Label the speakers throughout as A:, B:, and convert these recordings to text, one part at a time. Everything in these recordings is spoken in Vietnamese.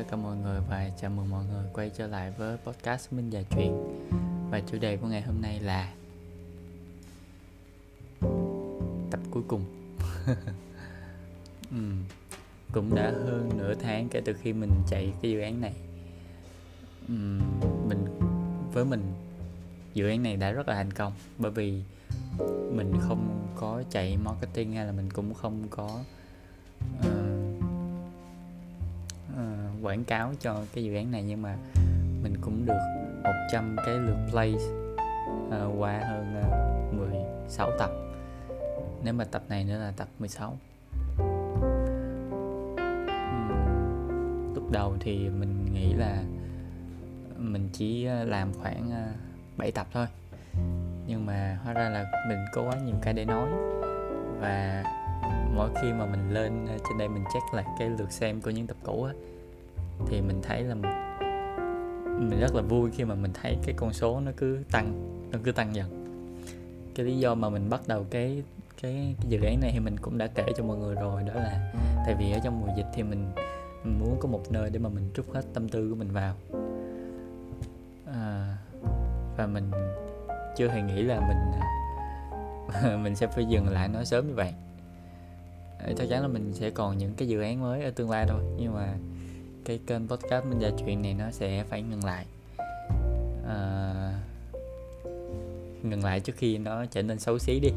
A: tất cả mọi người và chào mừng mọi người quay trở lại với podcast Minh Dài Chuyện Và chủ đề của ngày hôm nay là Tập cuối cùng ừ. Cũng đã hơn nửa tháng kể từ khi mình chạy cái dự án này ừ. Mình Với mình Dự án này đã rất là thành công Bởi vì mình không có chạy marketing hay là mình cũng không có uh, uh, quảng cáo cho cái dự án này nhưng mà mình cũng được 100 cái lượt play uh, qua hơn ờ, uh, 16 tập. Nếu mà tập này nữa là tập 16 uhm, lúc đầu thì mình nghĩ là mình chỉ làm khoảng 7 tập thôi. Nhưng mà hóa ra là mình có quá nhiều cái để nói và mỗi khi mà mình lên ờ, trên đây mình check lại cái lượt xem của những tập cũ á thì mình thấy là mình rất là vui khi mà mình thấy cái con số nó cứ tăng nó cứ tăng dần. Cái lý do mà mình bắt đầu cái cái, cái dự án này thì mình cũng đã kể cho mọi người rồi đó là tại vì ở trong mùa dịch thì mình, mình muốn có một nơi để mà mình trút hết tâm tư của mình vào. À, và mình chưa hề nghĩ là mình à, mình sẽ phải dừng lại nói sớm như vậy chắc chắn là mình sẽ còn những cái dự án mới ở tương lai thôi. Nhưng mà cái kênh podcast mình và chuyện này nó sẽ phải ngừng lại. À, ngừng lại trước khi nó trở nên xấu xí đi.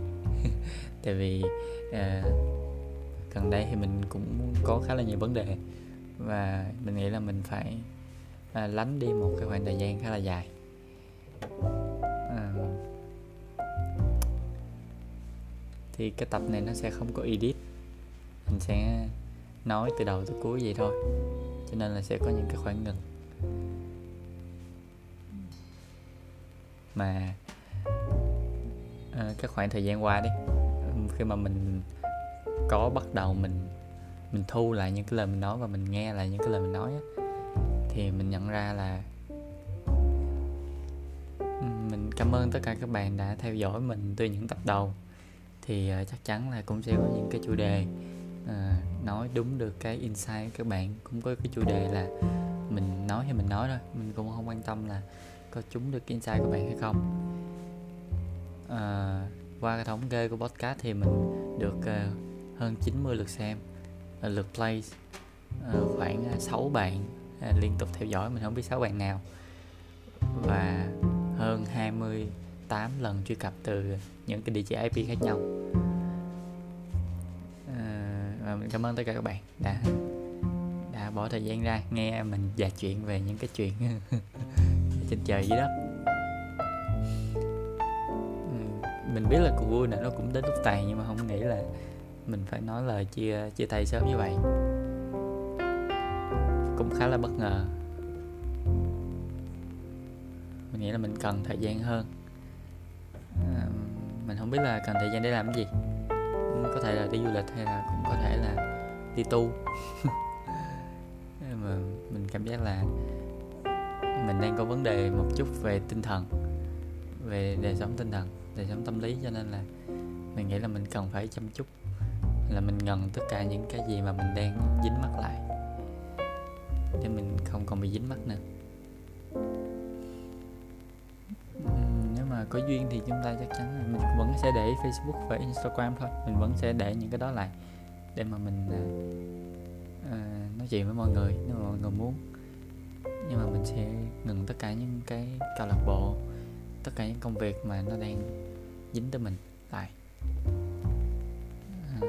A: Tại vì à, gần đây thì mình cũng có khá là nhiều vấn đề. Và mình nghĩ là mình phải à, lánh đi một cái khoảng thời gian khá là dài. À, thì cái tập này nó sẽ không có edit mình sẽ nói từ đầu tới cuối vậy thôi. Cho nên là sẽ có những cái khoảng ngừng. Mà à, cái khoảng thời gian qua đi khi mà mình có bắt đầu mình mình thu lại những cái lời mình nói và mình nghe lại những cái lời mình nói á, thì mình nhận ra là mình cảm ơn tất cả các bạn đã theo dõi mình từ những tập đầu. Thì uh, chắc chắn là cũng sẽ có những cái chủ đề Ờ, nói đúng được cái insight các bạn. Cũng có cái chủ đề là mình nói thì mình nói thôi mình cũng không quan tâm là có trúng được cái insight của bạn hay không. À, qua cái thống kê của podcast thì mình được uh, hơn 90 lượt xem uh, lượt play uh, khoảng 6 bạn uh, liên tục theo dõi mình không biết 6 bạn nào. Và hơn 28 lần truy cập từ những cái địa chỉ IP khác nhau. Vâng, à, mình cảm ơn tất cả các bạn đã đã bỏ thời gian ra nghe mình trò chuyện về những cái chuyện trên trời dưới đất. Mình biết là cuộc vui này nó cũng đến lúc tàn nhưng mà không nghĩ là mình phải nói lời chia chia tay sớm như vậy. Cũng khá là bất ngờ. Mình nghĩ là mình cần thời gian hơn. À, mình không biết là cần thời gian để làm cái gì có thể là đi du lịch hay là cũng có thể là đi tu. Mà ờ, mình cảm giác là mình đang có vấn đề một chút về tinh thần, về đời sống tinh thần, đời sống tâm lý, cho nên là mình nghĩ là mình cần phải chăm chút, là mình ngần tất cả những cái gì mà mình đang dính mắc lại để mình không còn bị dính mắc nữa. Có duyên thì chúng ta chắc chắn là mình vẫn sẽ để Facebook và Instagram thôi. Mình vẫn sẽ để những cái đó lại để mà mình uh, nói chuyện với mọi người nếu mà mọi người muốn. Nhưng mà mình sẽ ngừng tất cả những cái câu lạc bộ tất cả những công việc mà nó đang dính tới mình lại. Uh,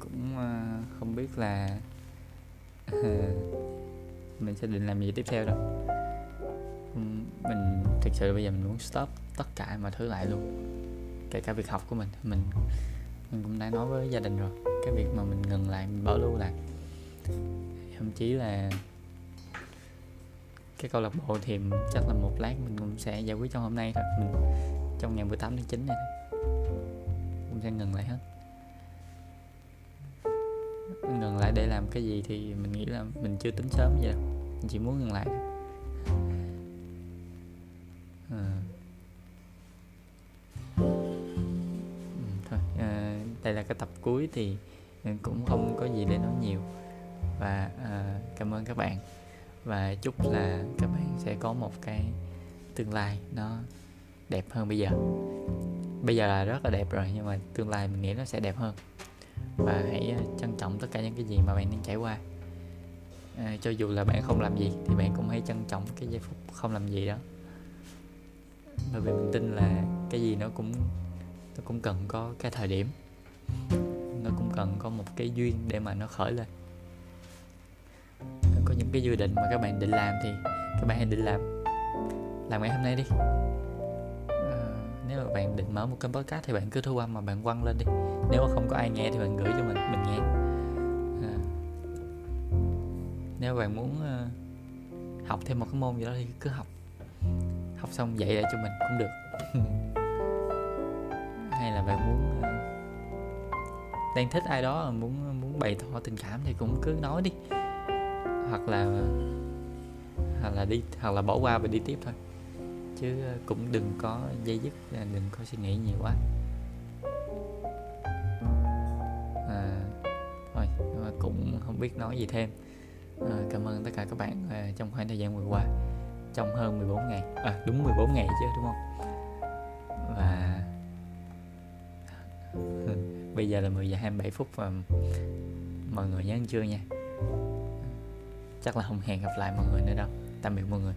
A: cũng uh, không biết là mình sẽ định làm gì tiếp theo đâu mình thực sự bây giờ mình muốn stop tất cả mọi thứ lại luôn. Kể cả việc học của mình. Mình mình cũng đã nói với gia đình rồi, cái việc mà mình ngừng lại, mình bỏ lưu lại. Thậm chí là cái câu lạc bộ thì chắc là một lát mình cũng sẽ giải quyết trong hôm nay thôi. Mình, trong ngày 18 tháng 9 này cũng sẽ ngừng lại hết ngừng lại để làm cái gì thì mình nghĩ là mình chưa tính sớm vậy. Đâu mình chỉ muốn ngừng lại à. Thôi à, đây là cái tập cuối thì cũng không có gì để nói nhiều. Và à, cảm ơn các bạn. Và chúc là các bạn sẽ có một cái tương lai nó đẹp hơn bây giờ. Bây giờ là rất là đẹp rồi nhưng mà tương lai mình nghĩ nó sẽ đẹp hơn và hãy à, trân trọng tất cả những cái gì mà bạn đang trải qua. À, cho dù là bạn không làm gì thì bạn cũng hãy trân trọng cái giây phút không làm gì đó. Bởi vì mình tin là cái gì nó cũng nó cũng cần có cái thời điểm. Nó cũng cần có một cái duyên để mà nó khởi lên. Có những cái dự định mà các bạn định làm thì các bạn hãy định làm. Làm ngày hôm nay đi nếu mà bạn định mở một kênh podcast thì bạn cứ thu âm mà bạn quăng lên đi. Nếu mà không có ai nghe thì bạn gửi cho mình mình nghe. À, nếu bạn muốn uh, học thêm một cái môn gì đó thì cứ học. Học xong dạy lại cho mình cũng được. Hay là bạn muốn uh, đang thích ai đó muốn muốn bày tỏ tình cảm thì cũng cứ nói đi. Hoặc là hoặc là đi hoặc là bỏ qua và đi tiếp thôi chứ ờ, cũng đừng có dây dứt ờ, đừng có suy nghĩ nhiều quá. À, thôi ờ, cũng không biết nói gì thêm. À, cảm ơn tất cả các bạn à, trong khoảng thời gian vừa qua trong hơn 14 ngày. À đúng 14 ngày chứ đúng không? Và bây giờ là 10 giờ 27 phút và mọi người nhớ ăn trưa nha. Chắc là không hẹn gặp lại mọi người nữa đâu. Tạm biệt mọi người.